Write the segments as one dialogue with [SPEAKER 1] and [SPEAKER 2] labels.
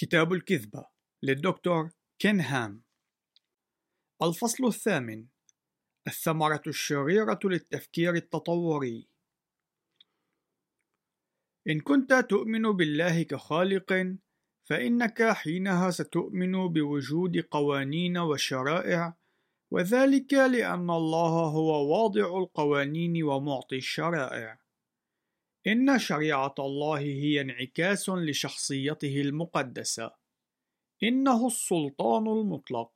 [SPEAKER 1] كتاب الكذبة للدكتور كين هام الفصل الثامن. الثمرة الشريرة للتفكير التطوري. إن كنت تؤمن بالله كخالق فإنك حينها ستؤمن بوجود قوانين وشرائع وذلك لأن الله هو واضع القوانين ومعطي الشرائع. إن شريعة الله هي انعكاس لشخصيته المقدسة. إنه السلطان المطلق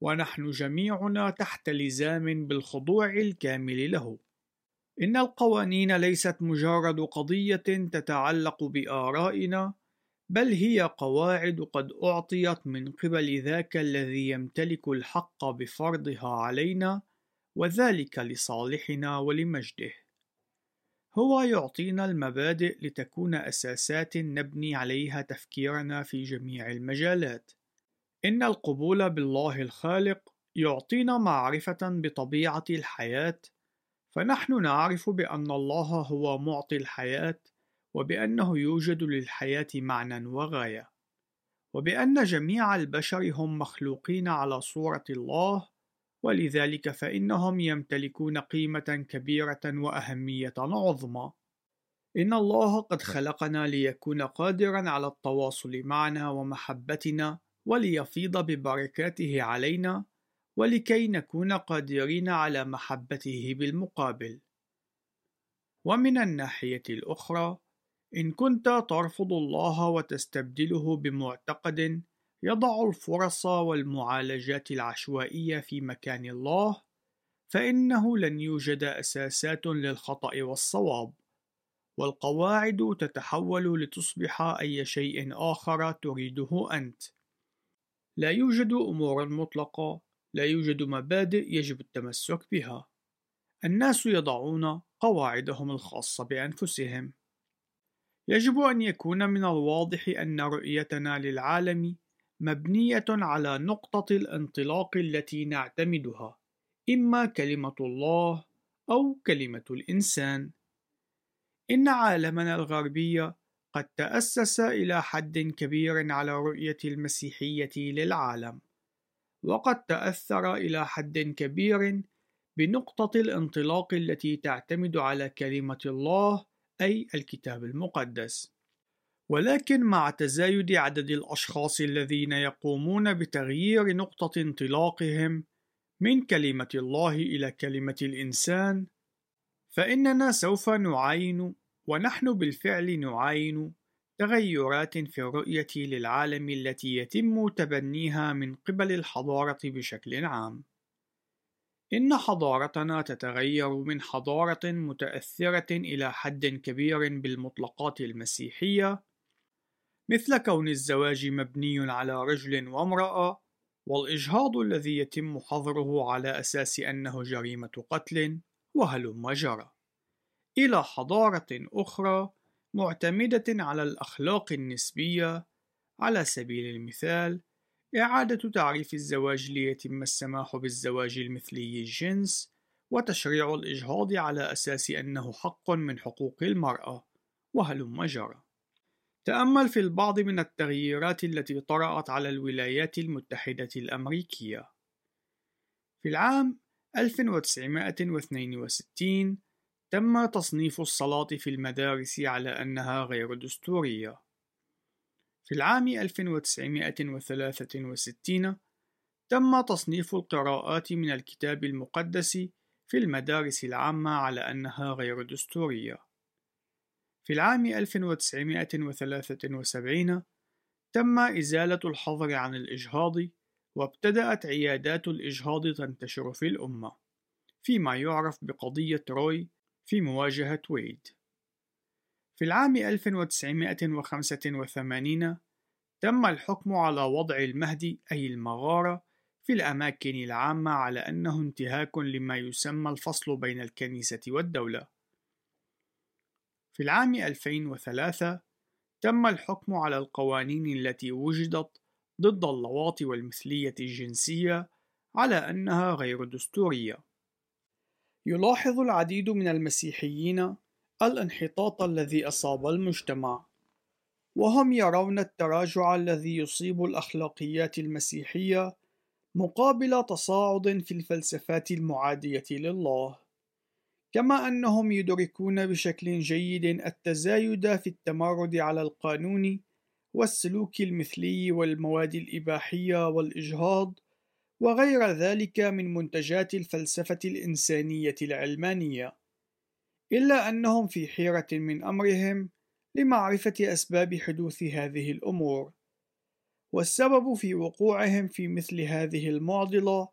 [SPEAKER 1] ونحن جميعنا تحت لزام بالخضوع الكامل له. إن القوانين ليست مجرد قضية تتعلق بآرائنا بل هي قواعد قد أعطيت من قبل ذاك الذي يمتلك الحق بفرضها علينا وذلك لصالحنا ولمجده. هو يعطينا المبادئ لتكون أساسات نبني عليها تفكيرنا في جميع المجالات. إن القبول بالله الخالق يعطينا معرفة بطبيعة الحياة، فنحن نعرف بأن الله هو معطي الحياة، وبأنه يوجد للحياة معنى وغاية، وبأن جميع البشر هم مخلوقين على صورة الله ولذلك فإنهم يمتلكون قيمة كبيرة وأهمية عظمى. إن الله قد خلقنا ليكون قادرا على التواصل معنا ومحبتنا وليفيض ببركاته علينا ولكي نكون قادرين على محبته بالمقابل. ومن الناحية الأخرى، إن كنت ترفض الله وتستبدله بمعتقد يضع الفرص والمعالجات العشوائية في مكان الله فإنه لن يوجد أساسات للخطأ والصواب. والقواعد تتحول لتصبح أي شيء آخر تريده أنت. لا يوجد أمور مطلقة لا يوجد مبادئ يجب التمسك بها. الناس يضعون قواعدهم الخاصة بأنفسهم. يجب أن يكون من الواضح أن رؤيتنا للعالم مبنية على نقطة الانطلاق التي نعتمدها إما كلمة الله أو كلمة الإنسان. إن عالمنا الغربي قد تأسس إلى حد كبير على رؤية المسيحية للعالم، وقد تأثر إلى حد كبير بنقطة الانطلاق التي تعتمد على كلمة الله أي الكتاب المقدس. ولكن مع تزايد عدد الأشخاص الذين يقومون بتغيير نقطة انطلاقهم من كلمة الله إلى كلمة الإنسان، فإننا سوف نعاين ونحن بالفعل نعاين تغيرات في الرؤية للعالم التي يتم تبنيها من قبل الحضارة بشكل عام. إن حضارتنا تتغير من حضارة متأثرة إلى حد كبير بالمطلقات المسيحية مثل كون الزواج مبني على رجل وامرأة والإجهاض الذي يتم حظره على أساس أنه جريمة قتل وهلم جرى. إلى حضارة أخرى معتمدة على الأخلاق النسبية على سبيل المثال إعادة تعريف الزواج ليتم السماح بالزواج المثلي الجنس وتشريع الإجهاض على أساس أنه حق من حقوق المرأة وهلم جرى. تأمل في البعض من التغييرات التي طرأت على الولايات المتحدة الأمريكية. في العام 1962 تم تصنيف الصلاة في المدارس على أنها غير دستورية. في العام 1963 تم تصنيف القراءات من الكتاب المقدس في المدارس العامة على أنها غير دستورية. في العام 1973 تم إزالة الحظر عن الإجهاض وابتدأت عيادات الإجهاض تنتشر في الأمة فيما يعرف بقضية روي في مواجهة ويد. في العام 1985 تم الحكم على وضع المهدي أي المغارة في الأماكن العامة على أنه انتهاك لما يسمى الفصل بين الكنيسة والدولة. في العام 2003 تم الحكم على القوانين التي وجدت ضد اللواط والمثلية الجنسية على أنها غير دستورية. يلاحظ العديد من المسيحيين الانحطاط الذي أصاب المجتمع، وهم يرون التراجع الذي يصيب الأخلاقيات المسيحية مقابل تصاعد في الفلسفات المعادية لله كما أنهم يدركون بشكل جيد التزايد في التمرد على القانون والسلوك المثلي والمواد الإباحية والإجهاض وغير ذلك من منتجات الفلسفة الإنسانية العلمانية إلا أنهم في حيرة من أمرهم لمعرفة أسباب حدوث هذه الأمور والسبب في وقوعهم في مثل هذه المعضلة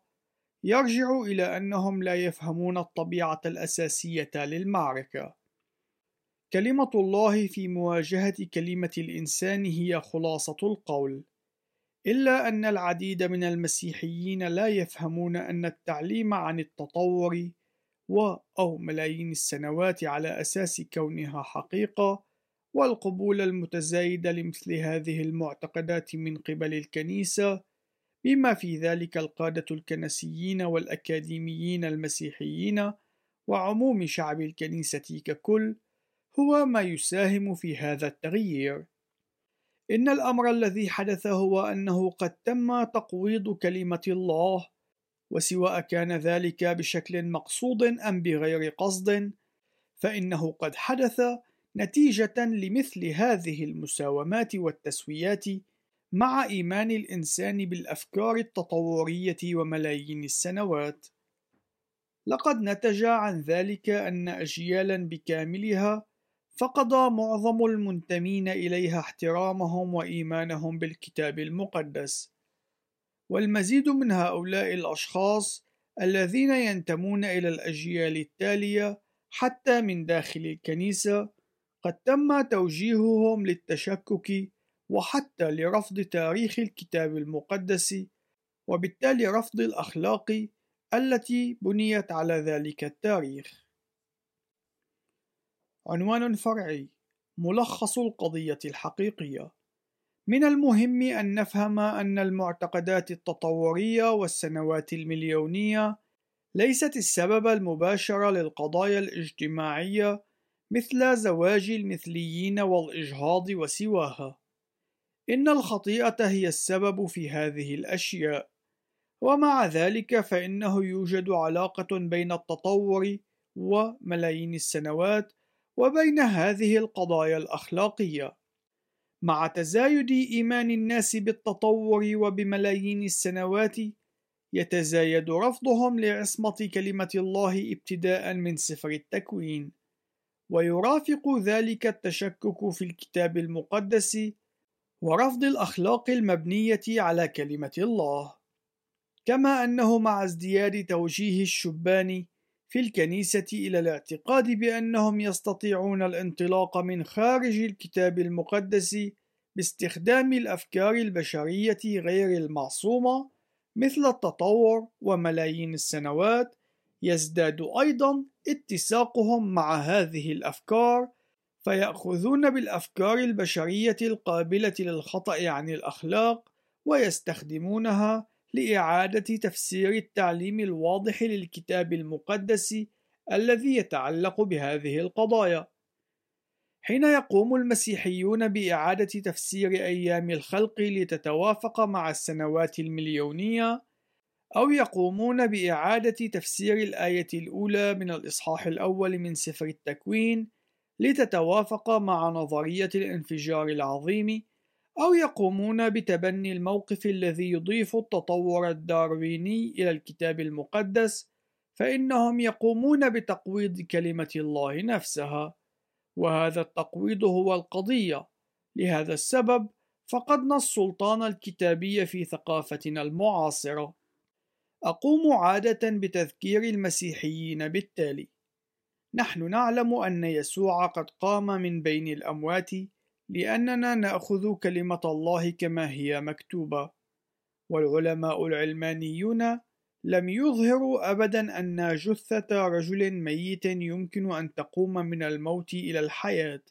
[SPEAKER 1] يرجع إلى أنهم لا يفهمون الطبيعة الأساسية للمعركة. كلمة الله في مواجهة كلمة الإنسان هي خلاصة القول، إلا أن العديد من المسيحيين لا يفهمون أن التعليم عن التطور و أو ملايين السنوات على أساس كونها حقيقة والقبول المتزايد لمثل هذه المعتقدات من قبل الكنيسة بما في ذلك القادة الكنسيين والأكاديميين المسيحيين وعموم شعب الكنيسة ككل هو ما يساهم في هذا التغيير. إن الأمر الذي حدث هو أنه قد تم تقويض كلمة الله، وسواء كان ذلك بشكل مقصود أم بغير قصد، فإنه قد حدث نتيجة لمثل هذه المساومات والتسويات مع إيمان الإنسان بالأفكار التطورية وملايين السنوات. لقد نتج عن ذلك أن أجيالا بكاملها فقد معظم المنتمين إليها احترامهم وإيمانهم بالكتاب المقدس. والمزيد من هؤلاء الأشخاص الذين ينتمون إلى الأجيال التالية حتى من داخل الكنيسة قد تم توجيههم للتشكك وحتى لرفض تاريخ الكتاب المقدس وبالتالي رفض الأخلاق التي بنيت على ذلك التاريخ. عنوان فرعي ملخص القضية الحقيقية من المهم أن نفهم أن المعتقدات التطورية والسنوات المليونية ليست السبب المباشر للقضايا الاجتماعية مثل زواج المثليين والإجهاض وسواها. إن الخطيئة هي السبب في هذه الأشياء، ومع ذلك فإنه يوجد علاقة بين التطور وملايين السنوات وبين هذه القضايا الأخلاقية. مع تزايد إيمان الناس بالتطور وبملايين السنوات، يتزايد رفضهم لعصمة كلمة الله ابتداء من سفر التكوين. ويرافق ذلك التشكك في الكتاب المقدس ورفض الأخلاق المبنية على كلمة الله، كما أنه مع ازدياد توجيه الشبان في الكنيسة إلى الاعتقاد بأنهم يستطيعون الانطلاق من خارج الكتاب المقدس باستخدام الأفكار البشرية غير المعصومة مثل التطور وملايين السنوات يزداد أيضا اتساقهم مع هذه الأفكار فيأخذون بالأفكار البشرية القابلة للخطأ عن الأخلاق ويستخدمونها لإعادة تفسير التعليم الواضح للكتاب المقدس الذي يتعلق بهذه القضايا. حين يقوم المسيحيون بإعادة تفسير أيام الخلق لتتوافق مع السنوات المليونية، أو يقومون بإعادة تفسير الآية الأولى من الإصحاح الأول من سفر التكوين لتتوافق مع نظرية الانفجار العظيم، أو يقومون بتبني الموقف الذي يضيف التطور الدارويني إلى الكتاب المقدس، فإنهم يقومون بتقويض كلمة الله نفسها، وهذا التقويض هو القضية. لهذا السبب فقدنا السلطان الكتابي في ثقافتنا المعاصرة. أقوم عادة بتذكير المسيحيين بالتالي: نحن نعلم أن يسوع قد قام من بين الأموات لأننا نأخذ كلمة الله كما هي مكتوبة، والعلماء العلمانيون لم يظهروا أبدا أن جثة رجل ميت يمكن أن تقوم من الموت إلى الحياة،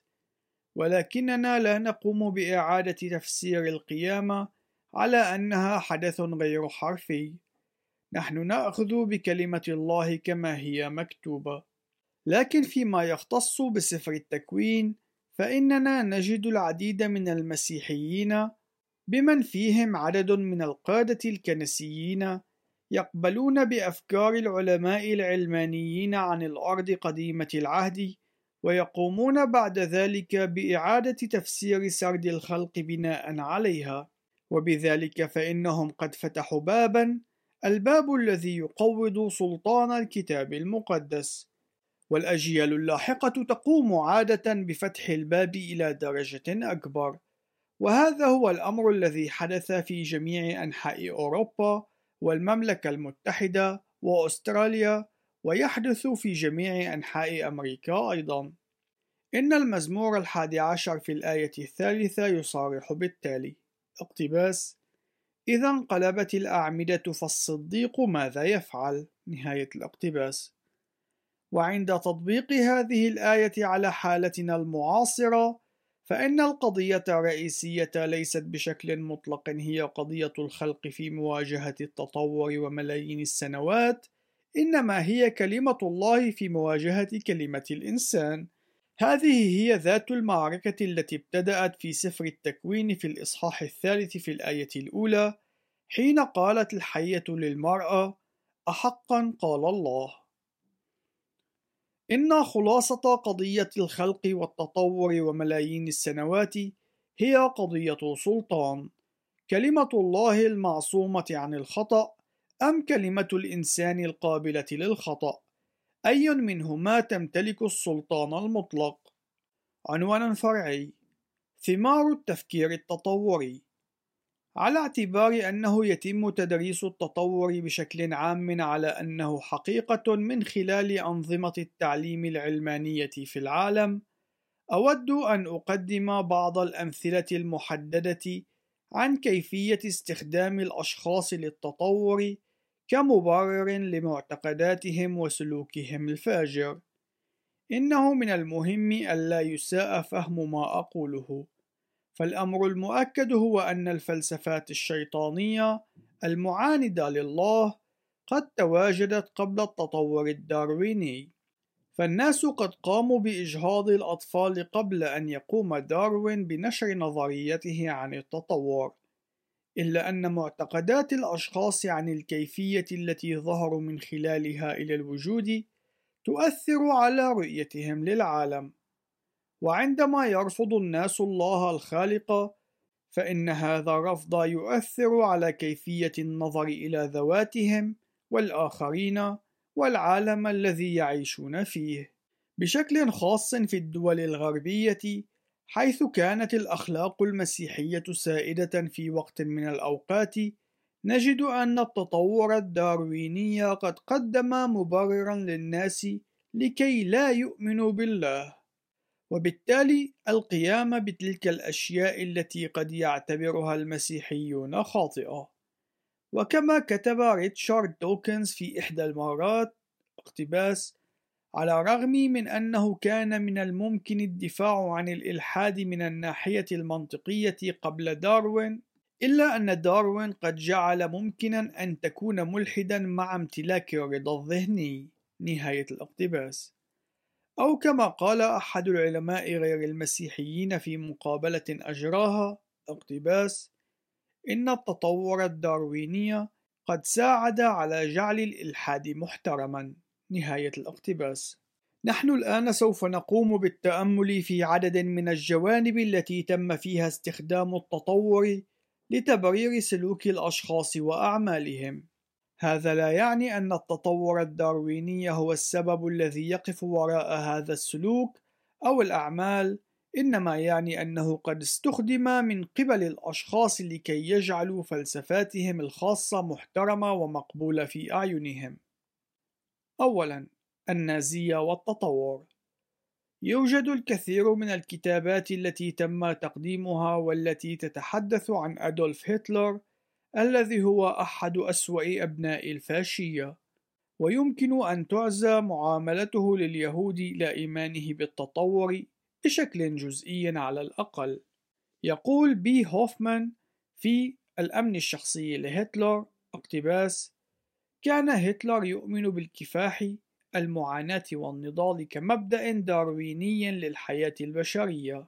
[SPEAKER 1] ولكننا لا نقوم بإعادة تفسير القيامة على أنها حدث غير حرفي. نحن نأخذ بكلمة الله كما هي مكتوبة، لكن فيما يختص بسفر التكوين، فإننا نجد العديد من المسيحيين بمن فيهم عدد من القادة الكنسيين يقبلون بأفكار العلماء العلمانيين عن الأرض قديمة العهد ويقومون بعد ذلك بإعادة تفسير سرد الخلق بناء عليها. وبذلك فإنهم قد فتحوا بابا الباب الذي يقوض سلطان الكتاب المقدس. والأجيال اللاحقة تقوم عادة بفتح الباب إلى درجة أكبر. وهذا هو الأمر الذي حدث في جميع أنحاء أوروبا والمملكة المتحدة وأستراليا ويحدث في جميع أنحاء أمريكا أيضا. إن المزمور الحادي عشر في الآية الثالثة يصارح بالتالي. اقتباس إذا انقلبت الأعمدة فالصديق ماذا يفعل؟ نهاية الاقتباس. وعند تطبيق هذه الآية على حالتنا المعاصرة فإن القضية الرئيسية ليست بشكل مطلق هي قضية الخلق في مواجهة التطور وملايين السنوات إنما هي كلمة الله في مواجهة كلمة الإنسان. هذه هي ذات المعركة التي ابتدأت في سفر التكوين في الإصحاح الثالث في الآية الأولى حين قالت الحية للمرأة أحقا قال الله. إن خلاصة قضية الخلق والتطور وملايين السنوات هي قضية سلطان. كلمة الله المعصومة عن الخطأ أم كلمة الإنسان القابلة للخطأ؟ أي منهما تمتلك السلطان المطلق؟ عنوان فرعي. ثمار التفكير التطوري. على اعتبار أنه يتم تدريس التطور بشكل عام على أنه حقيقة من خلال أنظمة التعليم العلمانية في العالم، أود أن أقدم بعض الأمثلة المحددة عن كيفية استخدام الأشخاص للتطور كمبرر لمعتقداتهم وسلوكهم الفاجر. إنه من المهم ألا يساء فهم ما أقوله. فالأمر المؤكد هو أن الفلسفات الشيطانية المعاندة لله قد تواجدت قبل التطور الدارويني. فالناس قد قاموا بإجهاض الأطفال قبل أن يقوم داروين بنشر نظريته عن التطور إلا أن معتقدات الأشخاص عن الكيفية التي ظهروا من خلالها إلى الوجود تؤثر على رؤيتهم للعالم. وعندما يرفض الناس الله الخالق فإن هذا الرفض يؤثر على كيفية النظر إلى ذواتهم والآخرين والعالم الذي يعيشون فيه. بشكل خاص في الدول الغربية حيث كانت الأخلاق المسيحية سائدة في وقت من الأوقات نجد أن التطور الدارويني قد قدم مبررا للناس لكي لا يؤمنوا بالله. وبالتالي القيام بتلك الأشياء التي قد يعتبرها المسيحيون خاطئة. وكما كتب ريتشارد دوكنز في إحدى المرات اقتباس على الرغم من أنه كان من الممكن الدفاع عن الإلحاد من الناحية المنطقية قبل داروين إلا أن داروين قد جعل ممكنا أن تكون ملحدا مع امتلاك الرضا الذهني. نهاية الاقتباس. أو كما قال أحد العلماء غير المسيحيين في مقابلة أجراها اقتباس إن التطور الدارويني قد ساعد على جعل الإلحاد محترما. نهاية الاقتباس. نحن الآن سوف نقوم بالتأمل في عدد من الجوانب التي تم فيها استخدام التطور لتبرير سلوك الأشخاص وأعمالهم. هذا لا يعني أن التطور الدارويني هو السبب الذي يقف وراء هذا السلوك أو الأعمال، إنما يعني أنه قد استخدم من قبل الأشخاص لكي يجعلوا فلسفاتهم الخاصة محترمة ومقبولة في أعينهم. أولاً: النازية والتطور. يوجد الكثير من الكتابات التي تم تقديمها والتي تتحدث عن أدولف هتلر الذي هو أحد أسوأ أبناء الفاشية. ويمكن أن تعزى معاملته لليهود إلى إيمانه بالتطور بشكل جزئي على الأقل. يقول بي هوفمان في الأمن الشخصي لهتلر اقتباس كان هتلر يؤمن بالكفاح المعاناة والنضال كمبدأ دارويني للحياة البشرية.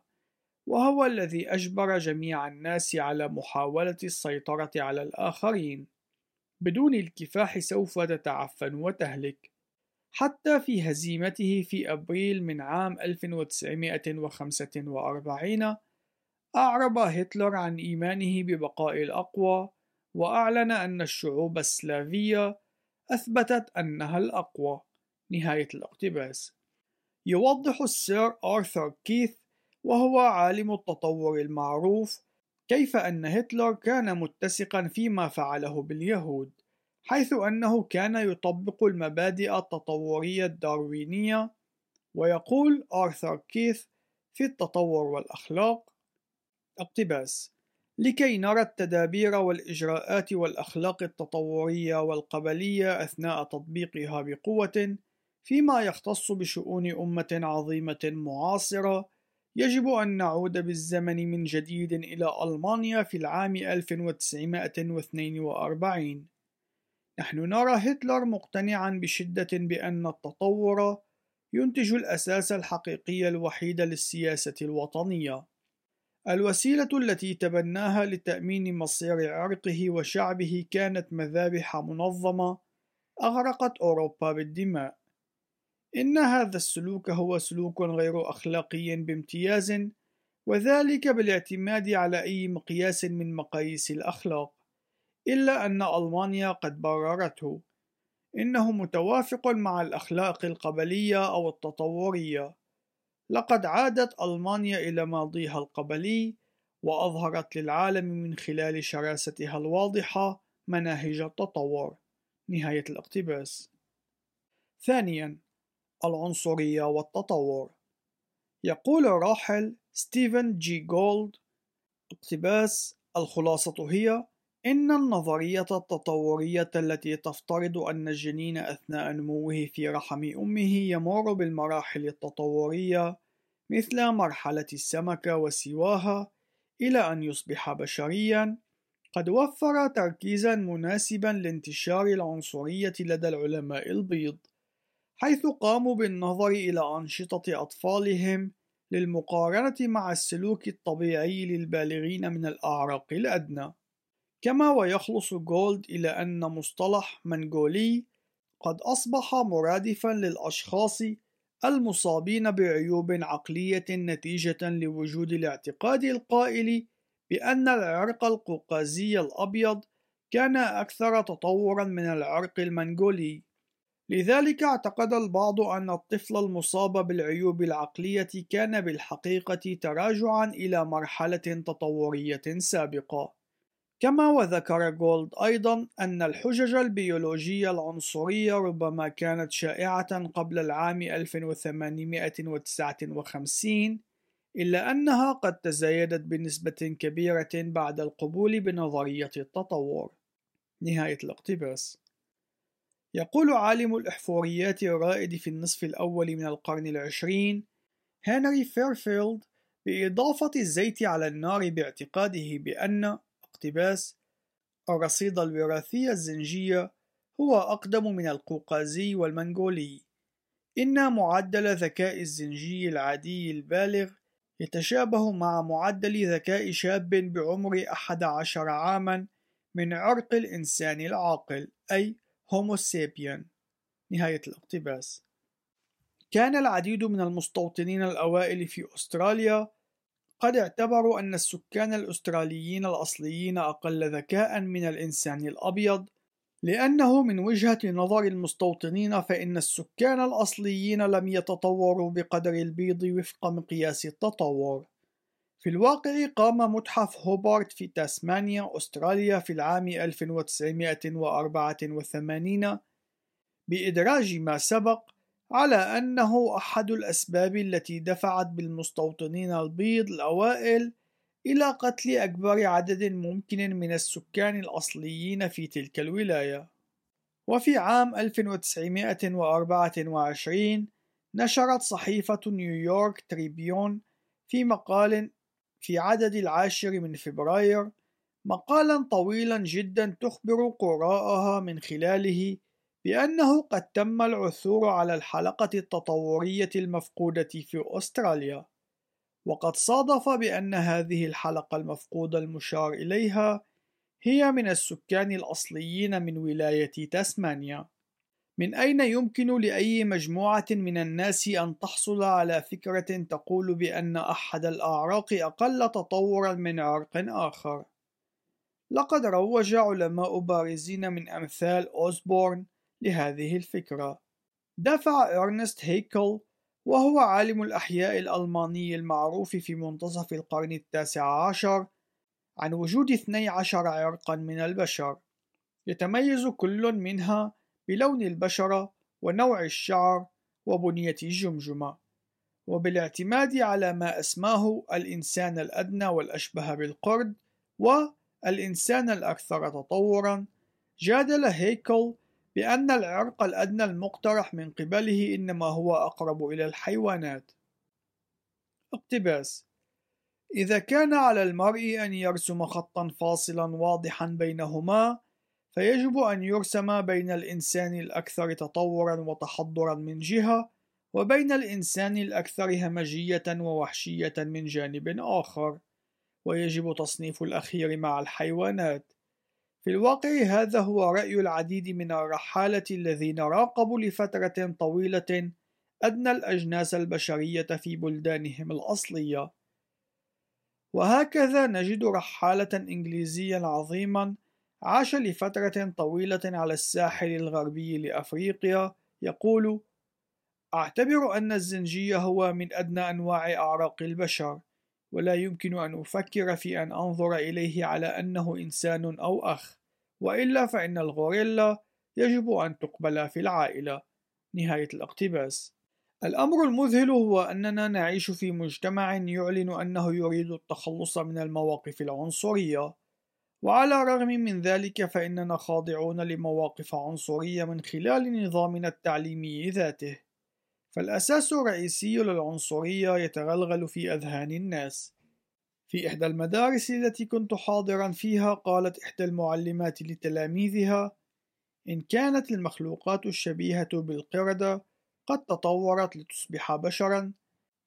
[SPEAKER 1] وهو الذي أجبر جميع الناس على محاولة السيطرة على الآخرين. بدون الكفاح سوف تتعفن وتهلك. حتى في هزيمته في أبريل من عام 1945 أعرب هتلر عن إيمانه ببقاء الأقوى وأعلن أن الشعوب السلافية أثبتت أنها الأقوى. نهاية الاقتباس. يوضح السير آرثر كيث وهو عالم التطور المعروف كيف أن هتلر كان متسقا فيما فعله باليهود حيث أنه كان يطبق المبادئ التطورية الداروينية ويقول آرثر كيث في التطور والأخلاق اقتباس لكي نرى التدابير والإجراءات والأخلاق التطورية والقبلية أثناء تطبيقها بقوة فيما يختص بشؤون أمة عظيمة معاصرة يجب أن نعود بالزمن من جديد إلى ألمانيا في العام 1942 نحن نرى هتلر مقتنعا بشدة بأن التطور ينتج الأساس الحقيقي الوحيد للسياسة الوطنية. الوسيلة التي تبناها لتأمين مصير عرقه وشعبه كانت مذابح منظمة أغرقت أوروبا بالدماء. إن هذا السلوك هو سلوك غير أخلاقي بامتياز وذلك بالاعتماد على أي مقياس من مقاييس الأخلاق إلا أن ألمانيا قد بررته. إنه متوافق مع الأخلاق القبلية أو التطورية. لقد عادت ألمانيا إلى ماضيها القبلي وأظهرت للعالم من خلال شراستها الواضحة مناهج التطور. نهاية الاقتباس. ثانيا العنصرية والتطور. يقول الراحل ستيفن جي جولد اقتباس الخلاصة هي إن النظرية التطورية التي تفترض أن الجنين أثناء نموه في رحم أمه يمر بالمراحل التطورية مثل مرحلة السمكة وسواها إلى أن يصبح بشريًا، قد وفر تركيزًا مناسبًا لانتشار العنصرية لدى العلماء البيض، حيث قاموا بالنظر إلى أنشطة أطفالهم للمقارنة مع السلوك الطبيعي للبالغين من الأعراق الأدنى. كما ويخلص جولد إلى أن مصطلح منغولي قد أصبح مرادفا للأشخاص المصابين بعيوب عقلية نتيجة لوجود الاعتقاد القائل بأن العرق القوقازي الأبيض كان أكثر تطورا من العرق المنغولي لذلك اعتقد البعض أن الطفل المصاب بالعيوب العقلية كان بالحقيقة تراجعا إلى مرحلة تطورية سابقة. كما وذكر جولد أيضا أن الحجج البيولوجية العنصرية ربما كانت شائعة قبل العام 1859 إلا أنها قد تزايدت بنسبة كبيرة بعد القبول بنظرية التطور. نهاية الاقتباس. يقول عالم الإحفوريات الرائد في النصف الأول من القرن العشرين هنري فيرفيلد بإضافة الزيت على النار باعتقاده بأن اقتباس الرصيد الوراثي الزنجية هو أقدم من القوقازي والمنغولي إن معدل ذكاء الزنجي العادي البالغ يتشابه مع معدل ذكاء شاب بعمر أحد عشر عاما من عرق الإنسان العاقل أي هومو سيبيان نهاية الاقتباس كان العديد من المستوطنين الأوائل في أستراليا قد اعتبروا أن السكان الأستراليين الأصليين أقل ذكاء من الإنسان الأبيض. لأنه من وجهة نظر المستوطنين فإن السكان الأصليين لم يتطوروا بقدر البيض وفق مقياس التطور. في الواقع قام متحف هوبارت في تاسمانيا أستراليا في العام 1984 بإدراج ما سبق على أنه أحد الأسباب التي دفعت بالمستوطنين البيض الأوائل إلى قتل أكبر عدد ممكن من السكان الأصليين في تلك الولاية. وفي عام 1924 نشرت صحيفة نيويورك تريبيون في مقال في عدد العاشر من فبراير مقالا طويلا جدا تخبر قراءها من خلاله بأنه قد تم العثور على الحلقة التطورية المفقودة في أستراليا وقد صادف بأن هذه الحلقة المفقودة المشار إليها هي من السكان الأصليين من ولاية تاسمانيا. من أين يمكن لأي مجموعة من الناس أن تحصل على فكرة تقول بأن أحد الأعراق أقل تطورًا من عرق آخر؟ لقد روج علماء بارزين من أمثال أوزبورن لهذه الفكرة. دفع إرنست هيكل وهو عالم الأحياء الألماني المعروف في منتصف القرن التاسع عشر عن وجود 12 عرقًا من البشر، يتميز كل منها بلون البشرة ونوع الشعر وبنية الجمجمة وبالاعتماد على ما أسماه الإنسان الأدنى والأشبه بالقرد والإنسان الأكثر تطورًا جادل هيكل بأن العرق الأدنى المقترح من قبله إنما هو أقرب إلى الحيوانات. اقتباس: إذا كان على المرء أن يرسم خطًا فاصلًا واضحًا بينهما، فيجب أن يرسم بين الإنسان الأكثر تطورًا وتحضرًا من جهة، وبين الإنسان الأكثر همجية ووحشية من جانب آخر، ويجب تصنيف الأخير مع الحيوانات. في الواقع هذا هو رأي العديد من الرحالة الذين راقبوا لفترة طويلة أدنى الأجناس البشرية في بلدانهم الأصلية. وهكذا نجد رحالة إنجليزيا عظيما عاش لفترة طويلة على الساحل الغربي لأفريقيا يقول: أعتبر أن الزنجي هو من أدنى أنواع أعراق البشر، ولا يمكن أن أفكر في أن أنظر إليه على أنه إنسان أو أخ، وإلا فإن الغوريلا يجب أن تقبل في العائلة. نهاية الاقتباس. الأمر المذهل هو أننا نعيش في مجتمع يعلن أنه يريد التخلص من المواقف العنصرية، وعلى الرغم من ذلك فإننا خاضعون لمواقف عنصرية من خلال نظامنا التعليمي ذاته. فالأساس الرئيسي للعنصرية يتغلغل في أذهان الناس. في إحدى المدارس التي كنت حاضرا فيها قالت إحدى المعلمات لتلاميذها إن كانت المخلوقات الشبيهة بالقردة قد تطورت لتصبح بشرا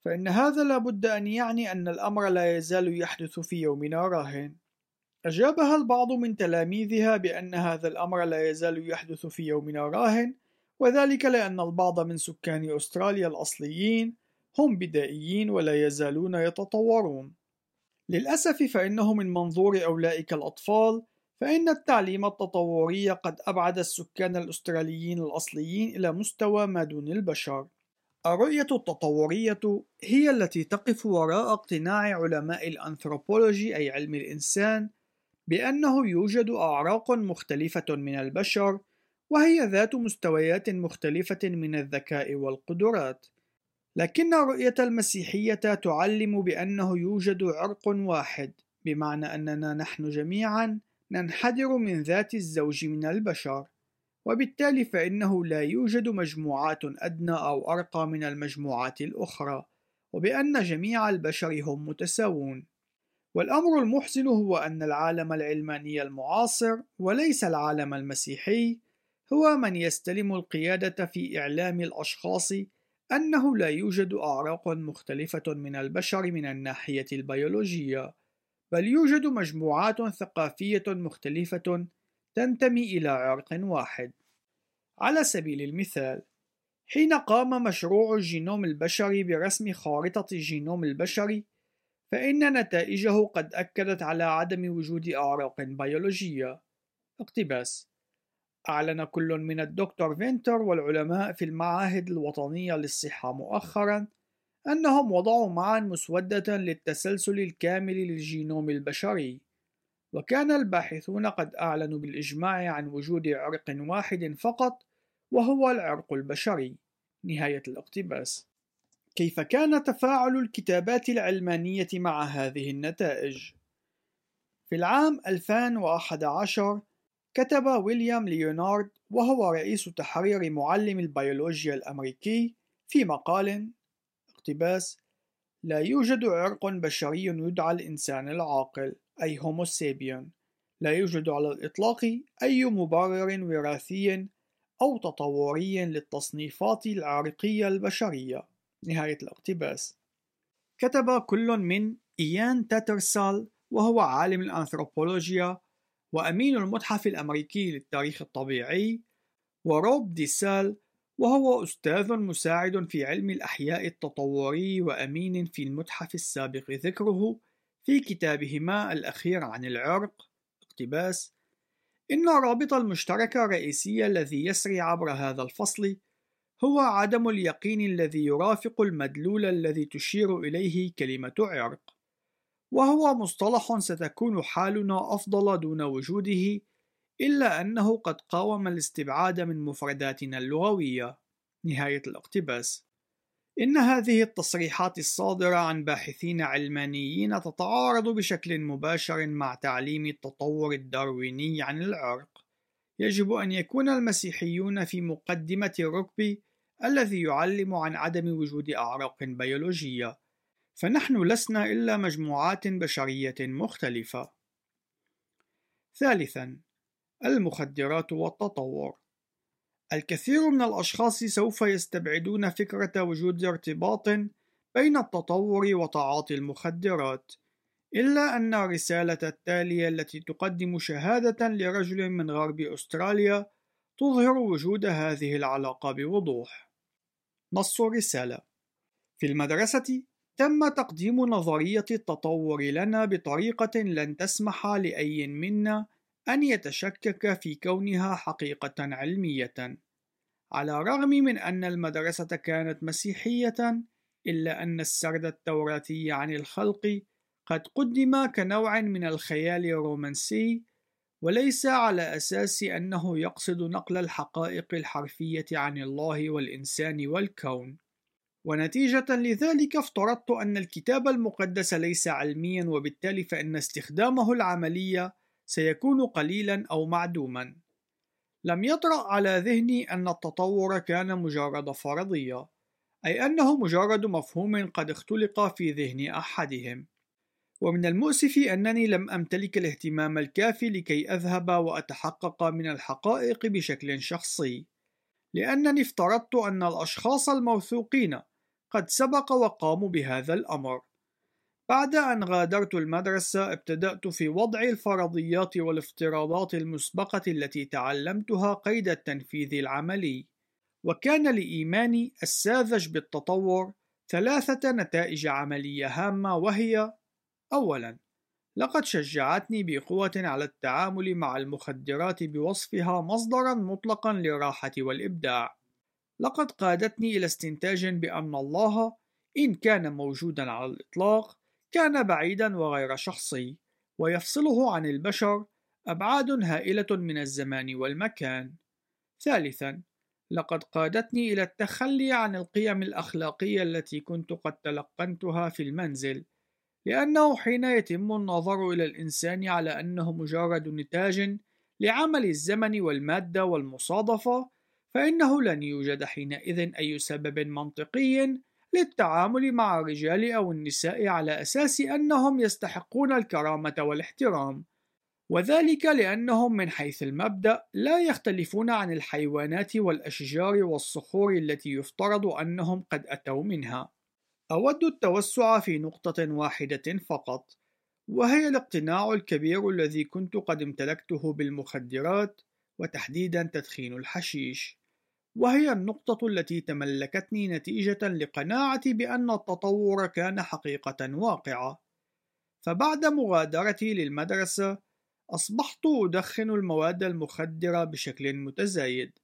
[SPEAKER 1] فإن هذا لابد أن يعني أن الأمر لا يزال يحدث في يومنا راهن. أجابها البعض من تلاميذها بأن هذا الأمر لا يزال يحدث في يومنا راهن؟ وذلك لأن البعض من سكان أستراليا الأصليين هم بدائيين ولا يزالون يتطورون. للأسف فإنه من منظور أولئك الأطفال فإن التعليم التطوري قد أبعد السكان الأستراليين الأصليين إلى مستوى ما دون البشر. الرؤية التطورية هي التي تقف وراء اقتناع علماء الأنثروبولوجي أي علم الإنسان بأنه يوجد أعراق مختلفة من البشر وهي ذات مستويات مختلفة من الذكاء والقدرات. لكن الرؤية المسيحية تعلم بأنه يوجد عرق واحد بمعنى أننا نحن جميعا ننحدر من ذات الزوج من البشر وبالتالي فإنه لا يوجد مجموعات أدنى أو أرقى من المجموعات الأخرى وبأن جميع البشر هم متساوون. والأمر المحزن هو أن العالم العلماني المعاصر وليس العالم المسيحي هو من يستلم القيادة في إعلام الأشخاص أنه لا يوجد أعراق مختلفة من البشر من الناحية البيولوجية، بل يوجد مجموعات ثقافية مختلفة تنتمي إلى عرق واحد. على سبيل المثال، حين قام مشروع الجينوم البشري برسم خارطة الجينوم البشري فإن نتائجه قد أكدت على عدم وجود أعراق بيولوجية. اقتباس: أعلن كل من الدكتور فينتر والعلماء في المعاهد الوطنية للصحة مؤخرًا أنهم وضعوا معًا مسودة للتسلسل الكامل للجينوم البشري، وكان الباحثون قد أعلنوا بالإجماع عن وجود عرق واحد فقط وهو العرق البشري. نهاية الاقتباس. كيف كان تفاعل الكتابات العلمانية مع هذه النتائج؟ في العام 2011 كتب ويليام ليونارد وهو رئيس تحرير معلم البيولوجيا الأمريكي في مقال اقتباس لا يوجد عرق بشري يدعى الإنسان العاقل أي هوموسيبيون لا يوجد على الإطلاق أي مبرر وراثي أو تطوري للتصنيفات العرقية البشرية نهاية الاقتباس. كتب كل من إيان تاترسال وهو عالم الأنثروبولوجيا وأمين المتحف الأمريكي للتاريخ الطبيعي وروب ديسال وهو أستاذ مساعد في علم الأحياء التطوري وأمين في المتحف السابق ذكره في كتابهما الأخير عن العرق اقتباس إن الرابط المشترك الرئيسي الذي يسري عبر هذا الفصل هو عدم اليقين الذي يرافق المدلول الذي تشير إليه كلمة عرق. وهو مصطلح ستكون حالنا أفضل دون وجوده إلا أنه قد قاوم الاستبعاد من مفرداتنا اللغوية. نهاية الاقتباس. إن هذه التصريحات الصادرة عن باحثين علمانيين تتعارض بشكل مباشر مع تعليم التطور الدارويني عن العرق. يجب أن يكون المسيحيون في مقدمة الركب الذي يعلم عن عدم وجود أعراق بيولوجية. فنحن لسنا إلا مجموعات بشرية مختلفة. ثالثا المخدرات والتطور. الكثير من الأشخاص سوف يستبعدون فكرة وجود ارتباط بين التطور وتعاطي المخدرات إلا أن الرسالة التالية التي تقدم شهادة لرجل من غرب أستراليا تظهر وجود هذه العلاقة بوضوح. نص الرسالة: في المدرسة تم تقديم نظرية التطور لنا بطريقة لن تسمح لأي منا أن يتشكك في كونها حقيقة علمية. على الرغم من أن المدرسة كانت مسيحية إلا أن السرد التوراتي عن الخلق قد قدم كنوع من الخيال الرومانسي وليس على أساس أنه يقصد نقل الحقائق الحرفية عن الله والإنسان والكون. ونتيجة لذلك افترضت أن الكتاب المقدس ليس علميا وبالتالي فإن استخدامه العملي سيكون قليلا أو معدوما. لم يطرأ على ذهني أن التطور كان مجرد فرضية أي أنه مجرد مفهوم قد اختلق في ذهن أحدهم. ومن المؤسف أنني لم أمتلك الاهتمام الكافي لكي أذهب وأتحقق من الحقائق بشكل شخصي لأنني افترضت أن الأشخاص الموثوقين قد سبق وقاموا بهذا الأمر. بعد أن غادرت المدرسة ابتدأت في وضع الفرضيات والافتراضات المسبقة التي تعلمتها قيد التنفيذ العملي. وكان لإيماني الساذج بالتطور ثلاثة نتائج عملية هامة وهي أولاً لقد شجعتني بقوة على التعامل مع المخدرات بوصفها مصدرا مطلقا للراحة والإبداع. لقد قادتني إلى استنتاج بأن الله إن كان موجودا على الإطلاق كان بعيدا وغير شخصي ويفصله عن البشر أبعاد هائلة من الزمان والمكان. ثالثا لقد قادتني إلى التخلي عن القيم الأخلاقية التي كنت قد تلقنتها في المنزل لأنه حين يتم النظر إلى الإنسان على أنه مجرد نتاج لعمل الزمن والمادة والمصادفة فإنه لن يوجد حينئذ أي سبب منطقي للتعامل مع الرجال أو النساء على أساس أنهم يستحقون الكرامة والاحترام، وذلك لأنهم من حيث المبدأ لا يختلفون عن الحيوانات والأشجار والصخور التي يفترض أنهم قد أتوا منها. أود التوسع في نقطة واحدة فقط، وهي الاقتناع الكبير الذي كنت قد امتلكته بالمخدرات، وتحديدا تدخين الحشيش. وهي النقطة التي تملكتني نتيجة لقناعتي بأن التطور كان حقيقة واقعة. فبعد مغادرتي للمدرسة، أصبحت أدخن المواد المخدرة بشكل متزايد.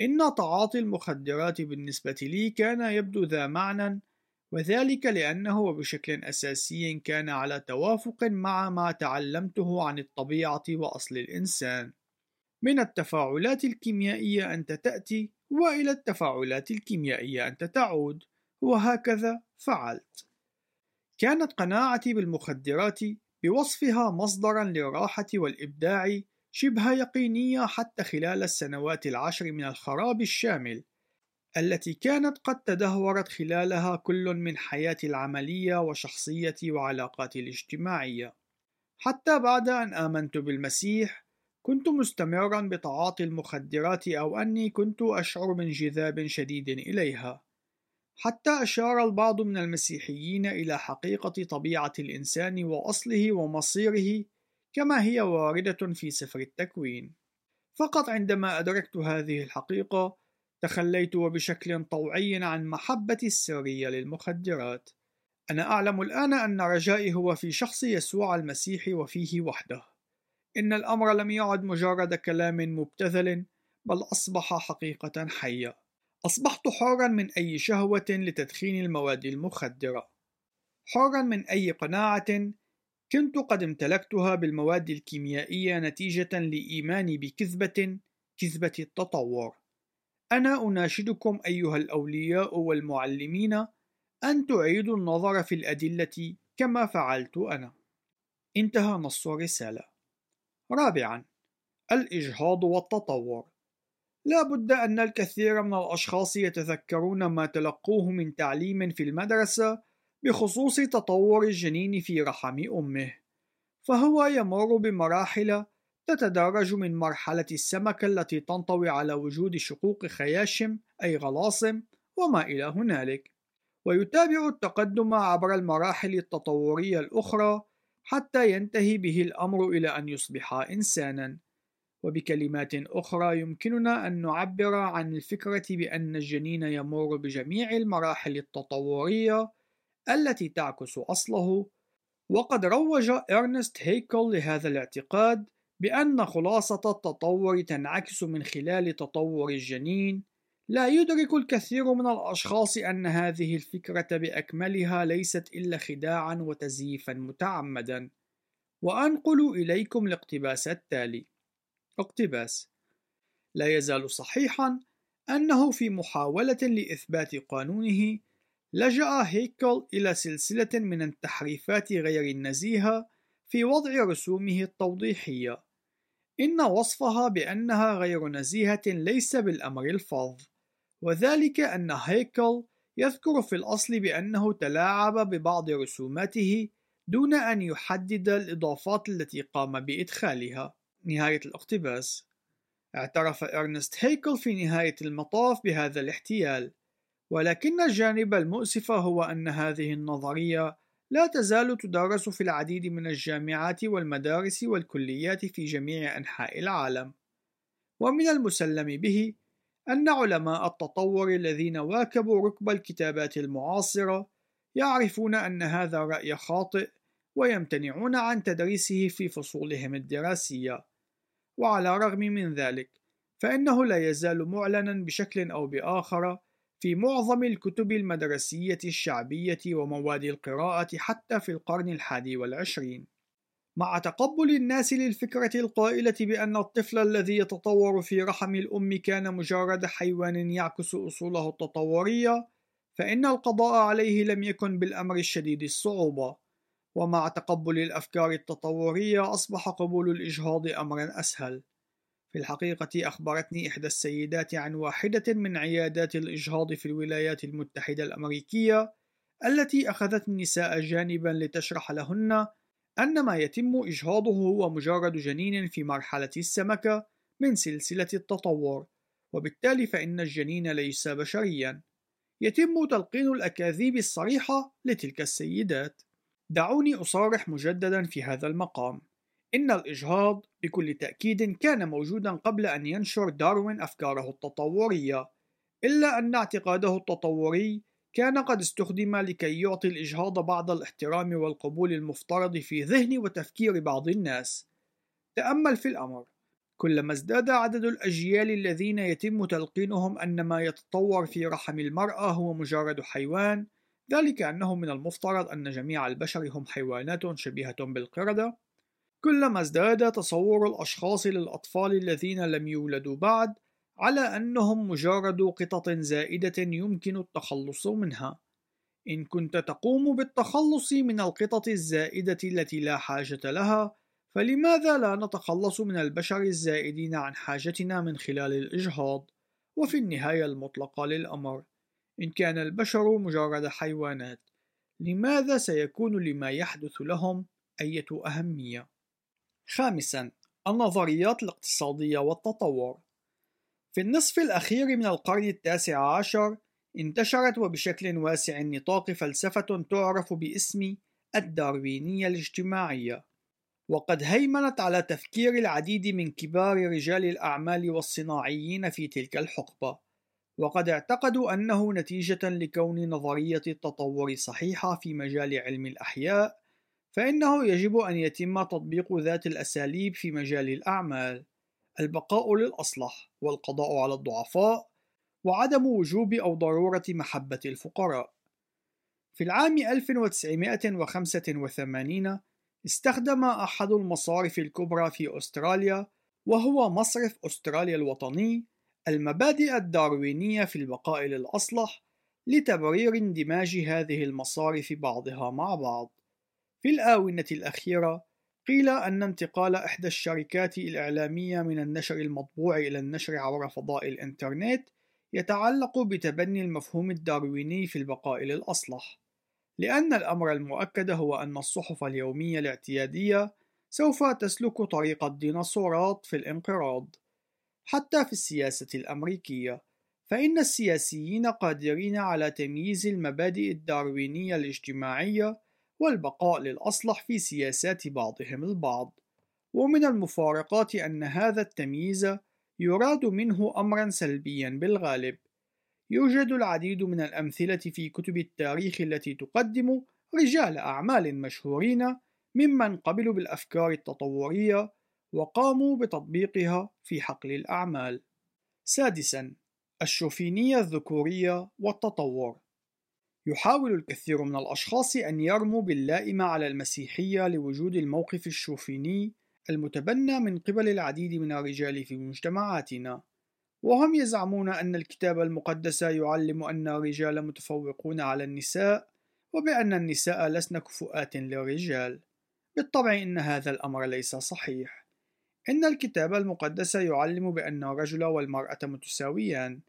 [SPEAKER 1] إن تعاطي المخدرات بالنسبة لي كان يبدو ذا معنى، وذلك لأنه بشكل أساسي كان على توافق مع ما تعلمته عن الطبيعة وأصل الإنسان. من التفاعلات الكيميائية أنت تأتي وإلى التفاعلات الكيميائية أنت تعود. وهكذا فعلت. كانت قناعتي بالمخدرات بوصفها مصدرا للراحة والإبداع شبه يقينية حتى خلال السنوات العشر من الخراب الشامل. التي كانت قد تدهورت خلالها كل من حياتي العملية وشخصيتي وعلاقاتي الاجتماعية. حتى بعد أن آمنت بالمسيح كنت مستمرا بتعاطي المخدرات أو أني كنت أشعر بانجذاب شديد إليها. حتى أشار البعض من المسيحيين إلى حقيقة طبيعة الإنسان وأصله ومصيره كما هي واردة في سفر التكوين. فقط عندما أدركت هذه الحقيقة تخليت وبشكل طوعي عن محبتي السرية للمخدرات. أنا أعلم الآن أن رجائي هو في شخص يسوع المسيح وفيه وحده. إن الأمر لم يعد مجرد كلام مبتذل بل أصبح حقيقة حية. أصبحت حرا من أي شهوة لتدخين المواد المخدرة. حرا من أي قناعة كنت قد امتلكتها بالمواد الكيميائية نتيجة لإيماني بكذبة كذبة التطور. أنا أناشدكم أيها الأولياء والمعلمين أن تعيدوا النظر في الأدلة كما فعلت أنا. انتهى نص الرسالة. رابعا الإجهاض والتطور لا بد أن الكثير من الأشخاص يتذكرون ما تلقوه من تعليم في المدرسة بخصوص تطور الجنين في رحم أمه فهو يمر بمراحل تتدرج من مرحلة السمكة التي تنطوي على وجود شقوق خياشم أي غلاصم وما إلى هنالك. ويتابع التقدم عبر المراحل التطورية الأخرى حتى ينتهي به الأمر إلى أن يصبح إنسانا. وبكلمات أخرى يمكننا أن نعبر عن الفكرة بأن الجنين يمر بجميع المراحل التطورية التي تعكس أصله. وقد روج إرنست هيكل لهذا الاعتقاد بأن خلاصة التطور تنعكس من خلال تطور الجنين لا يدرك الكثير من الأشخاص أن هذه الفكرة بأكملها ليست إلا خداعًا وتزييفًا متعمدًا. وأنقل إليكم الاقتباس التالي: اقتباس: لا يزال صحيحًا أنه في محاولة لإثبات قانونه، لجأ هيكل إلى سلسلة من التحريفات غير النزيهة في وضع رسومه التوضيحية. إن وصفها بأنها غير نزيهة ليس بالأمر الفظ. وذلك أن هيكل يذكر في الأصل بأنه تلاعب ببعض رسوماته دون أن يحدد الإضافات التي قام بإدخالها. نهاية الاقتباس. اعترف إرنست هيكل في نهاية المطاف بهذا الاحتيال، ولكن الجانب المؤسف هو أن هذه النظرية لا تزال تدرس في العديد من الجامعات والمدارس والكليات في جميع أنحاء العالم. ومن المسلم به أن علماء التطور الذين واكبوا ركب الكتابات المعاصرة يعرفون أن هذا رأي خاطئ ويمتنعون عن تدريسه في فصولهم الدراسية وعلى الرغم من ذلك فإنه لا يزال معلنا بشكل أو بآخر في معظم الكتب المدرسية الشعبية ومواد القراءة حتى في القرن الحادي والعشرين مع تقبل الناس للفكرة القائلة بأن الطفل الذي يتطور في رحم الأم كان مجرد حيوان يعكس أصوله التطورية، فإن القضاء عليه لم يكن بالأمر الشديد الصعوبة، ومع تقبل الأفكار التطورية أصبح قبول الإجهاض أمرا أسهل. في الحقيقة أخبرتني إحدى السيدات عن واحدة من عيادات الإجهاض في الولايات المتحدة الأمريكية التي أخذت النساء جانبا لتشرح لهن أن ما يتم إجهاضه هو مجرد جنين في مرحلة السمكة من سلسلة التطور، وبالتالي فإن الجنين ليس بشريًا. يتم تلقين الأكاذيب الصريحة لتلك السيدات. دعوني أصارح مجددًا في هذا المقام. إن الإجهاض بكل تأكيد كان موجودًا قبل أن ينشر داروين أفكاره التطورية، إلا أن اعتقاده التطوري كان قد استخدم لكي يعطي الإجهاض بعض الاحترام والقبول المفترض في ذهن وتفكير بعض الناس. تأمل في الأمر، كلما ازداد عدد الأجيال الذين يتم تلقينهم أن ما يتطور في رحم المرأة هو مجرد حيوان، ذلك أنه من المفترض أن جميع البشر هم حيوانات شبيهة بالقردة، كلما ازداد تصور الأشخاص للأطفال الذين لم يولدوا بعد على أنهم مجرد قطط زائدة يمكن التخلص منها. إن كنت تقوم بالتخلص من القطط الزائدة التي لا حاجة لها، فلماذا لا نتخلص من البشر الزائدين عن حاجتنا من خلال الإجهاض؟ وفي النهاية المطلقة للأمر، إن كان البشر مجرد حيوانات، لماذا سيكون لما يحدث لهم أية أهمية؟ خامساً: النظريات الاقتصادية والتطور. في النصف الأخير من القرن التاسع عشر انتشرت وبشكل واسع النطاق فلسفة تعرف باسم الداروينية الاجتماعية. وقد هيمنت على تفكير العديد من كبار رجال الأعمال والصناعيين في تلك الحقبة. وقد اعتقدوا أنه نتيجة لكون نظرية التطور صحيحة في مجال علم الأحياء فإنه يجب أن يتم تطبيق ذات الأساليب في مجال الأعمال البقاء للأصلح والقضاء على الضعفاء وعدم وجوب أو ضرورة محبة الفقراء في العام 1985 استخدم أحد المصارف الكبرى في أستراليا وهو مصرف أستراليا الوطني المبادئ الداروينية في البقاء للأصلح لتبرير اندماج هذه المصارف بعضها مع بعض. في الآونة الأخيرة قيل أن انتقال إحدى الشركات الإعلامية من النشر المطبوع إلى النشر عبر فضاء الإنترنت يتعلق بتبني المفهوم الدارويني في البقاء للأصلح، لأن الأمر المؤكد هو أن الصحف اليومية الاعتيادية سوف تسلك طريق الديناصورات في الانقراض. حتى في السياسة الأمريكية فإن السياسيين قادرين على تمييز المبادئ الداروينية الاجتماعية والبقاء للأصلح في سياسات بعضهم البعض ومن المفارقات أن هذا التمييز يراد منه أمرا سلبيا بالغالب يوجد العديد من الأمثلة في كتب التاريخ التي تقدم رجال أعمال مشهورين ممن قبلوا بالأفكار التطورية وقاموا بتطبيقها في حقل الأعمال. سادساً: الشوفينية الذكورية والتطور. يحاول الكثير من الأشخاص أن يرموا باللائمة على المسيحية لوجود الموقف الشوفيني المتبنى من قبل العديد من الرجال في مجتمعاتنا، وهم يزعمون أن الكتاب المقدس يعلم أن الرجال متفوقون على النساء، وبأن النساء لسن كفؤات للرجال. بالطبع إن هذا الأمر ليس صحيح. إن الكتاب المقدس يعلم بأن الرجل والمرأة متساويان،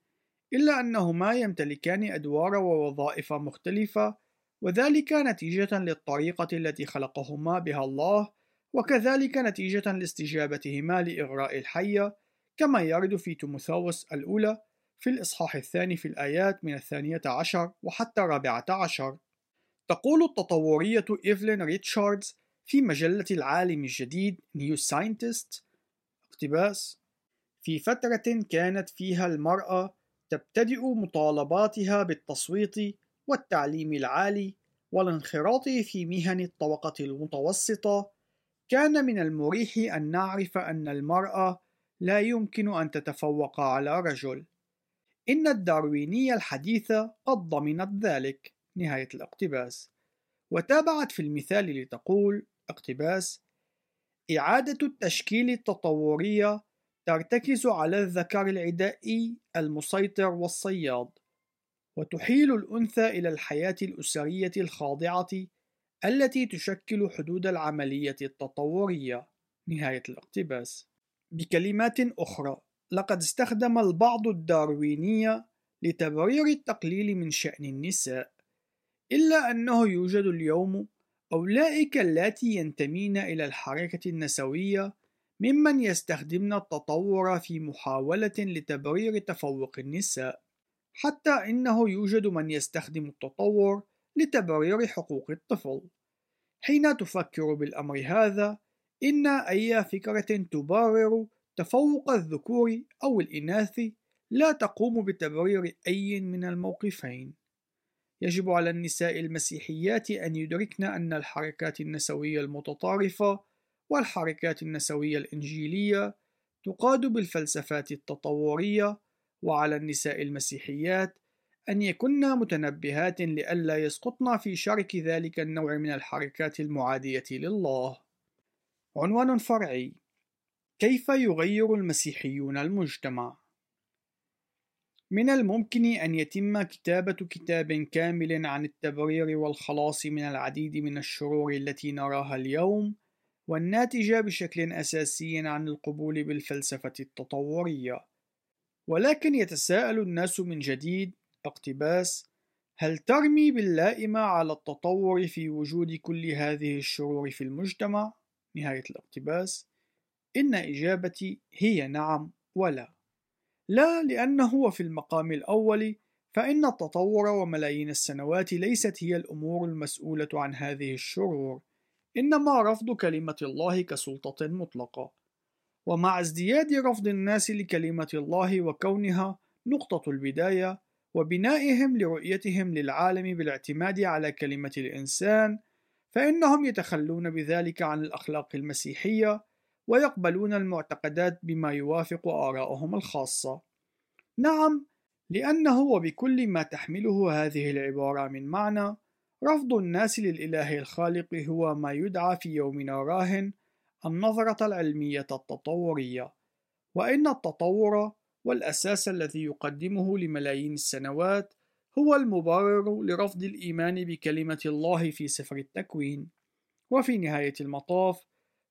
[SPEAKER 1] إلا أنهما يمتلكان أدوار ووظائف مختلفة، وذلك نتيجة للطريقة التي خلقهما بها الله، وكذلك نتيجة لاستجابتهما لإغراء الحية، كما يرد في تيموثاوس الأولى في الإصحاح الثاني في الآيات من الثانية عشر وحتى الرابعة عشر. تقول التطورية إيفلين ريتشاردز في مجلة العالم الجديد New Scientist اقتباس في فترة كانت فيها المرأة تبتدئ مطالباتها بالتصويت والتعليم العالي والانخراط في مهن الطبقة المتوسطة. كان من المريح أن نعرف أن المرأة لا يمكن أن تتفوق على رجل. إن الداروينية الحديثة قد ضمنت ذلك. نهاية الاقتباس. وتابعت في المثال لتقول اقتباس إعادة التشكيل التطورية ترتكز على الذكر العدائي المسيطر والصياد وتحيل الأنثى إلى الحياة الأسرية الخاضعة التي تشكل حدود العملية التطورية. نهاية الاقتباس. بكلمات أخرى لقد استخدم البعض الداروينية لتبرير التقليل من شأن النساء إلا أنه يوجد اليوم أولئك اللاتي ينتمين إلى الحركة النسوية ممن يستخدمن التطور في محاولة لتبرير تفوق النساء، حتى إنه يوجد من يستخدم التطور لتبرير حقوق الطفل. حين تفكر بالأمر هذا، إن أي فكرة تبرر تفوق الذكور أو الإناث لا تقوم بتبرير أي من الموقفين. يجب على النساء المسيحيات أن يدركن أن الحركات النسوية المتطرفة والحركات النسوية الإنجيلية تقاد بالفلسفات التطورية وعلى النساء المسيحيات أن يكن متنبهات لئلا يسقطن في شرك ذلك النوع من الحركات المعادية لله. عنوان فرعي: كيف يغير المسيحيون المجتمع؟ من الممكن أن يتم كتابة كتاب كامل عن التبرير والخلاص من العديد من الشرور التي نراها اليوم والناتجة بشكل أساسي عن القبول بالفلسفة التطورية. ولكن يتساءل الناس من جديد اقتباس هل ترمي باللائمة على التطور في وجود كل هذه الشرور في المجتمع؟ نهاية الاقتباس. إن إجابتي هي نعم ولا. لا لأنه في المقام الأول فإن التطور وملايين السنوات ليست هي الأمور المسؤولة عن هذه الشرور. إنما رفض كلمة الله كسلطة مطلقة ومع ازدياد رفض الناس لكلمة الله وكونها نقطة البداية وبنائهم لرؤيتهم للعالم بالاعتماد على كلمة الإنسان فإنهم يتخلون بذلك عن الأخلاق المسيحية ويقبلون المعتقدات بما يوافق آراءهم الخاصة. نعم، لأنه وبكل ما تحمله هذه العبارة من معنى، رفض الناس للإله الخالق هو ما يدعى في يومنا راهن النظرة العلمية التطورية، وإن التطور والأساس الذي يقدمه لملايين السنوات هو المبرر لرفض الإيمان بكلمة الله في سفر التكوين، وفي نهاية المطاف،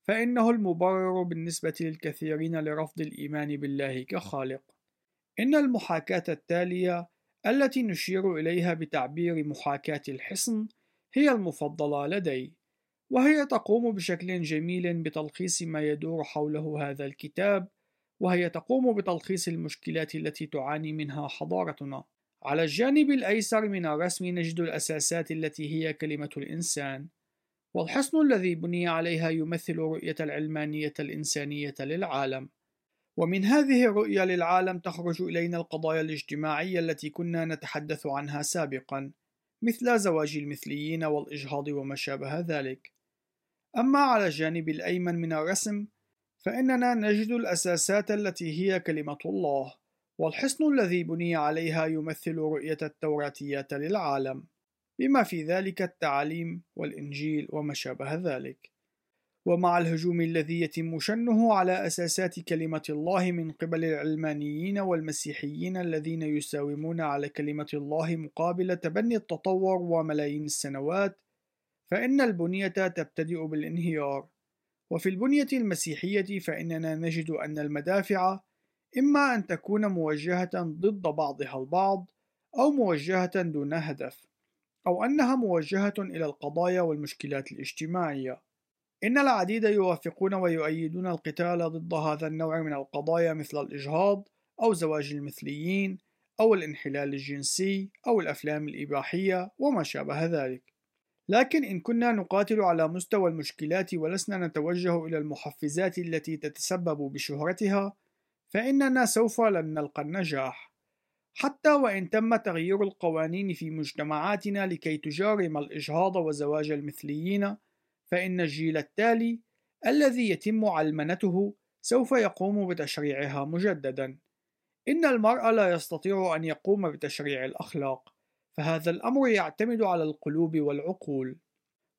[SPEAKER 1] فإنه المبرر بالنسبة للكثيرين لرفض الإيمان بالله كخالق. إن المحاكاة التالية التي نشير إليها بتعبير محاكاة الحصن هي المفضلة لدي، وهي تقوم بشكل جميل بتلخيص ما يدور حوله هذا الكتاب، وهي تقوم بتلخيص المشكلات التي تعاني منها حضارتنا. على الجانب الأيسر من الرسم نجد الأساسات التي هي كلمة الإنسان، والحصن الذي بني عليها يمثل رؤية العلمانية الإنسانية للعالم. ومن هذه الرؤية للعالم تخرج إلينا القضايا الاجتماعية التي كنا نتحدث عنها سابقا، مثل زواج المثليين والإجهاض وما شابه ذلك. أما على الجانب الأيمن من الرسم، فإننا نجد الأساسات التي هي كلمة الله، والحصن الذي بني عليها يمثل رؤية التوراتيات للعالم بما في ذلك التعاليم والإنجيل وما شابه ذلك ومع الهجوم الذي يتم شنه على أساسات كلمة الله من قبل العلمانيين والمسيحيين الذين يساومون على كلمة الله مقابل تبني التطور وملايين السنوات فإن البنية تبتدئ بالانهيار. وفي البنية المسيحية فإننا نجد أن المدافع إما أن تكون موجهة ضد بعضها البعض أو موجهة دون هدف أو أنها موجهة إلى القضايا والمشكلات الاجتماعية. إن العديد يوافقون ويؤيدون القتال ضد هذا النوع من القضايا مثل الإجهاض أو زواج المثليين أو الانحلال الجنسي أو الأفلام الإباحية وما شابه ذلك. لكن إن كنا نقاتل على مستوى المشكلات ولسنا نتوجه إلى المحفزات التي تتسبب بشهرتها فإننا سوف لن نلقى النجاح. حتى وإن تم تغيير القوانين في مجتمعاتنا لكي تجارم الإجهاض وزواج المثليين فإن الجيل التالي الذي يتم علمنته سوف يقوم بتشريعها مجددا إن المرء لا يستطيع أن يقوم بتشريع الأخلاق فهذا الأمر يعتمد على القلوب والعقول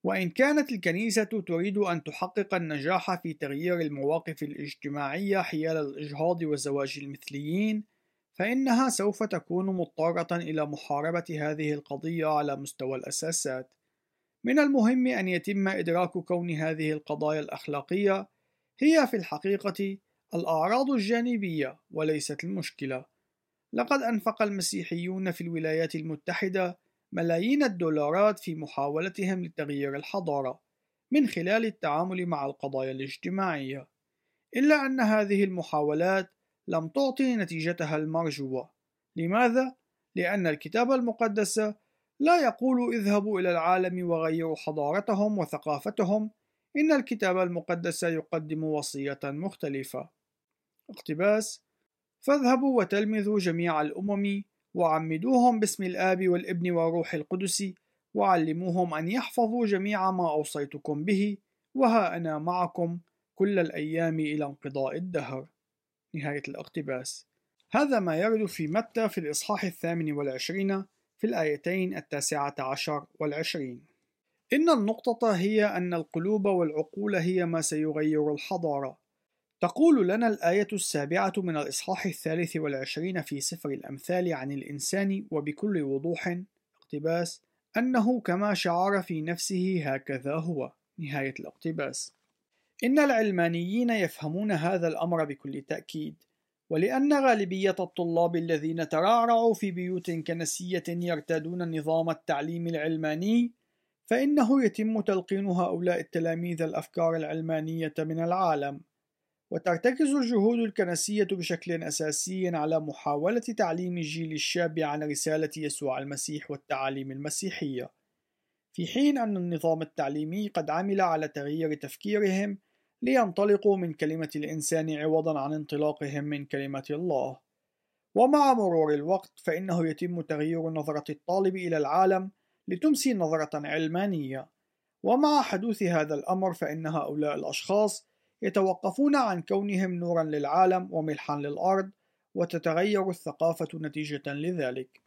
[SPEAKER 1] وإن كانت الكنيسة تريد أن تحقق النجاح في تغيير المواقف الاجتماعية حيال الإجهاض وزواج المثليين، فإنها سوف تكون مضطرة إلى محاربة هذه القضية على مستوى الأساسات. من المهم أن يتم إدراك كون هذه القضايا الأخلاقية هي في الحقيقة الأعراض الجانبية وليست المشكلة. لقد أنفق المسيحيون في الولايات المتحدة ملايين الدولارات في محاولتهم لتغيير الحضارة من خلال التعامل مع القضايا الاجتماعية، إلا أن هذه المحاولات لم تعطي نتيجتها المرجوة. لماذا؟ لأن الكتاب المقدس لا يقول اذهبوا إلى العالم وغيروا حضارتهم وثقافتهم، إن الكتاب المقدس يقدم وصية مختلفة. اقتباس: فاذهبوا وتلمذوا جميع الأمم وعمدوهم باسم الآب والابن والروح القدس وعلموهم أن يحفظوا جميع ما أوصيتكم به. وها أنا معكم كل الأيام إلى انقضاء الدهر. نهاية الاقتباس. هذا ما يرد في متى في الإصحاح الثامن والعشرين في الآيتين التاسعة عشر والعشرين. إن النقطة هي أن القلوب والعقول هي ما سيغير الحضارة. تقول لنا الآية السابعة من الإصحاح الثالث والعشرين في سفر الأمثال عن الإنسان وبكل وضوح اقتباس أنه كما شعر في نفسه هكذا هو. نهاية الاقتباس. إن العلمانيين يفهمون هذا الأمر بكل تأكيد. ولأن غالبية الطلاب الذين ترعرعوا في بيوت كنسية يرتادون نظام التعليم العلماني فإنه يتم تلقين هؤلاء التلاميذ الأفكار العلمانية من العالم. وترتكز الجهود الكنسية بشكل أساسي على محاولة تعليم الجيل الشاب عن رسالة يسوع المسيح والتعاليم المسيحية، في حين أن النظام التعليمي قد عمل على تغيير تفكيرهم لينطلقوا من كلمة الإنسان عوضًا عن انطلاقهم من كلمة الله. ومع مرور الوقت فإنه يتم تغيير نظرة الطالب إلى العالم لتمسي نظرة علمانية، ومع حدوث هذا الأمر فإن هؤلاء الأشخاص يتوقفون عن كونهم نورا للعالم وملحا للأرض وتتغير الثقافة نتيجة لذلك.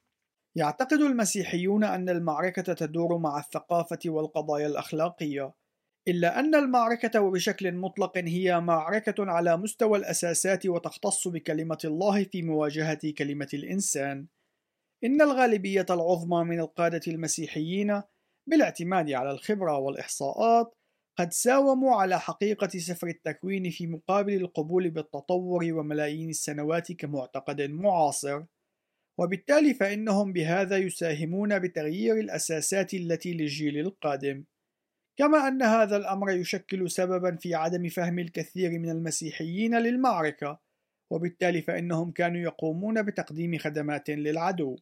[SPEAKER 1] يعتقد المسيحيون أن المعركة تدور مع الثقافة والقضايا الأخلاقية، إلا أن المعركة وبشكل مطلق هي معركة على مستوى الأساسات وتختص بكلمة الله في مواجهة كلمة الإنسان. إن الغالبية العظمى من القادة المسيحيين بالاعتماد على الخبرة والإحصاءات قد ساوموا على حقيقة سفر التكوين في مقابل القبول بالتطور وملايين السنوات كمعتقد معاصر، وبالتالي فإنهم بهذا يساهمون بتغيير الأساسات التي للجيل القادم. كما أن هذا الأمر يشكل سببا في عدم فهم الكثير من المسيحيين للمعركة، وبالتالي فإنهم كانوا يقومون بتقديم خدمات للعدو.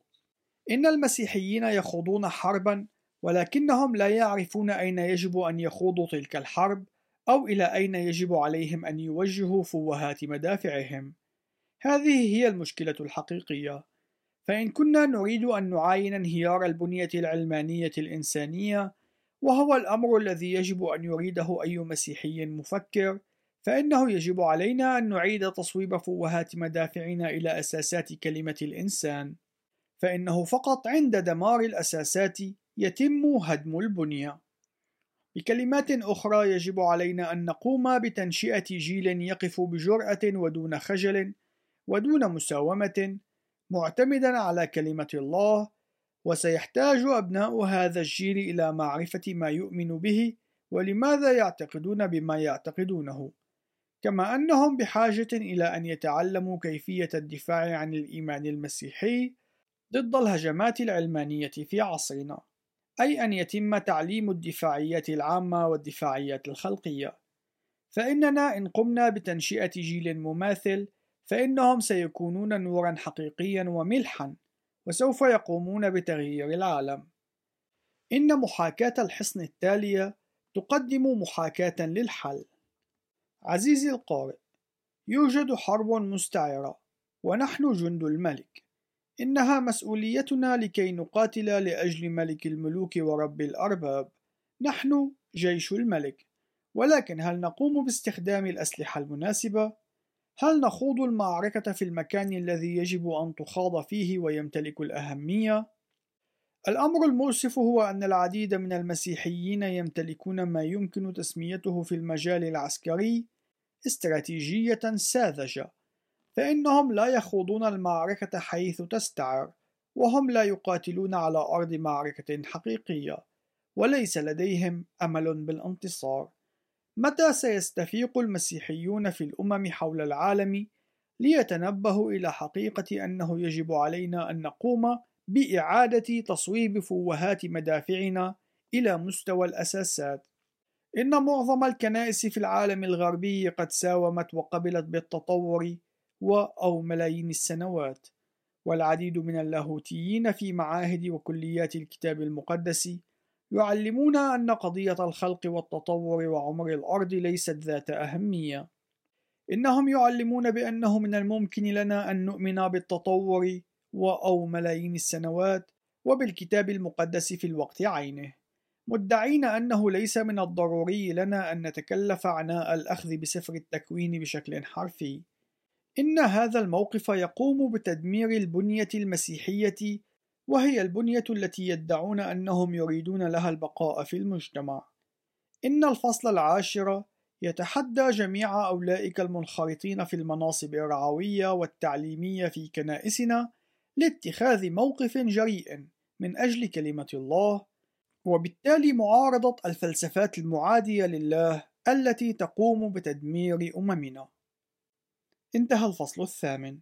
[SPEAKER 1] إن المسيحيين يخوضون حربا ولكنهم لا يعرفون أين يجب أن يخوضوا تلك الحرب أو إلى أين يجب عليهم أن يوجهوا فوهات مدافعهم. هذه هي المشكلة الحقيقية. فإن كنا نريد أن نعاين انهيار البنية العلمانية الإنسانية، وهو الأمر الذي يجب أن يريده أي مسيحي مفكر، فإنه يجب علينا أن نعيد تصويب فوهات مدافعنا إلى أساسات كلمة الإنسان. فإنه فقط عند دمار الأساسات يتم هدم البنية. بكلمات أخرى يجب علينا أن نقوم بتنشئة جيل يقف بجرأة ودون خجل ودون مساومة معتمدا على كلمة الله وسيحتاج أبناء هذا الجيل إلى معرفة ما يؤمن به ولماذا يعتقدون بما يعتقدونه. كما أنهم بحاجة إلى أن يتعلموا كيفية الدفاع عن الإيمان المسيحي ضد الهجمات العلمانية في عصرنا أي أن يتم تعليم الدفاعيات العامة والدفاعيات الخلقية. فإننا إن قمنا بتنشئة جيل مماثل فإنهم سيكونون نورا حقيقيا وملحا. وسوف يقومون بتغيير العالم. إن محاكاة الحصن التالية تقدم محاكاة للحل. عزيزي القارئ يوجد حرب مستعرة ونحن جند الملك. إنها مسؤوليتنا لكي نقاتل لأجل ملك الملوك ورب الأرباب. نحن جيش الملك ولكن هل نقوم باستخدام الأسلحة المناسبة؟ هل نخوض المعركة في المكان الذي يجب أن تخاض فيه ويمتلك الأهمية؟ الأمر المؤسف هو أن العديد من المسيحيين يمتلكون ما يمكن تسميته في المجال العسكري استراتيجية ساذجة، فإنهم لا يخوضون المعركة حيث تستعر، وهم لا يقاتلون على أرض معركة حقيقية، وليس لديهم أمل بالانتصار. متى سيستفيق المسيحيون في الأمم حول العالم ليتنبهوا إلى حقيقة أنه يجب علينا أن نقوم بإعادة تصويب فوهات مدافعنا إلى مستوى الأساسات. إن معظم الكنائس في العالم الغربي قد ساومت وقبلت بالتطور و أو ملايين السنوات، والعديد من اللاهوتيين في معاهد وكليات الكتاب المقدس يعلمون أن قضية الخلق والتطور وعمر الأرض ليست ذات أهمية. إنهم يعلمون بأنه من الممكن لنا أن نؤمن بالتطور و أو ملايين السنوات وبالكتاب المقدس في الوقت عينه، مدعين أنه ليس من الضروري لنا أن نتكلف عناء الأخذ بسفر التكوين بشكل حرفي. إن هذا الموقف يقوم بتدمير البنية المسيحية وهي البنية التي يدعون أنهم يريدون لها البقاء في المجتمع. إن الفصل العاشر يتحدى جميع أولئك المنخرطين في المناصب الرعوية والتعليمية في كنائسنا لاتخاذ موقف جريء من أجل كلمة الله، وبالتالي معارضة الفلسفات المعادية لله التي تقوم بتدمير أممنا. انتهى الفصل الثامن.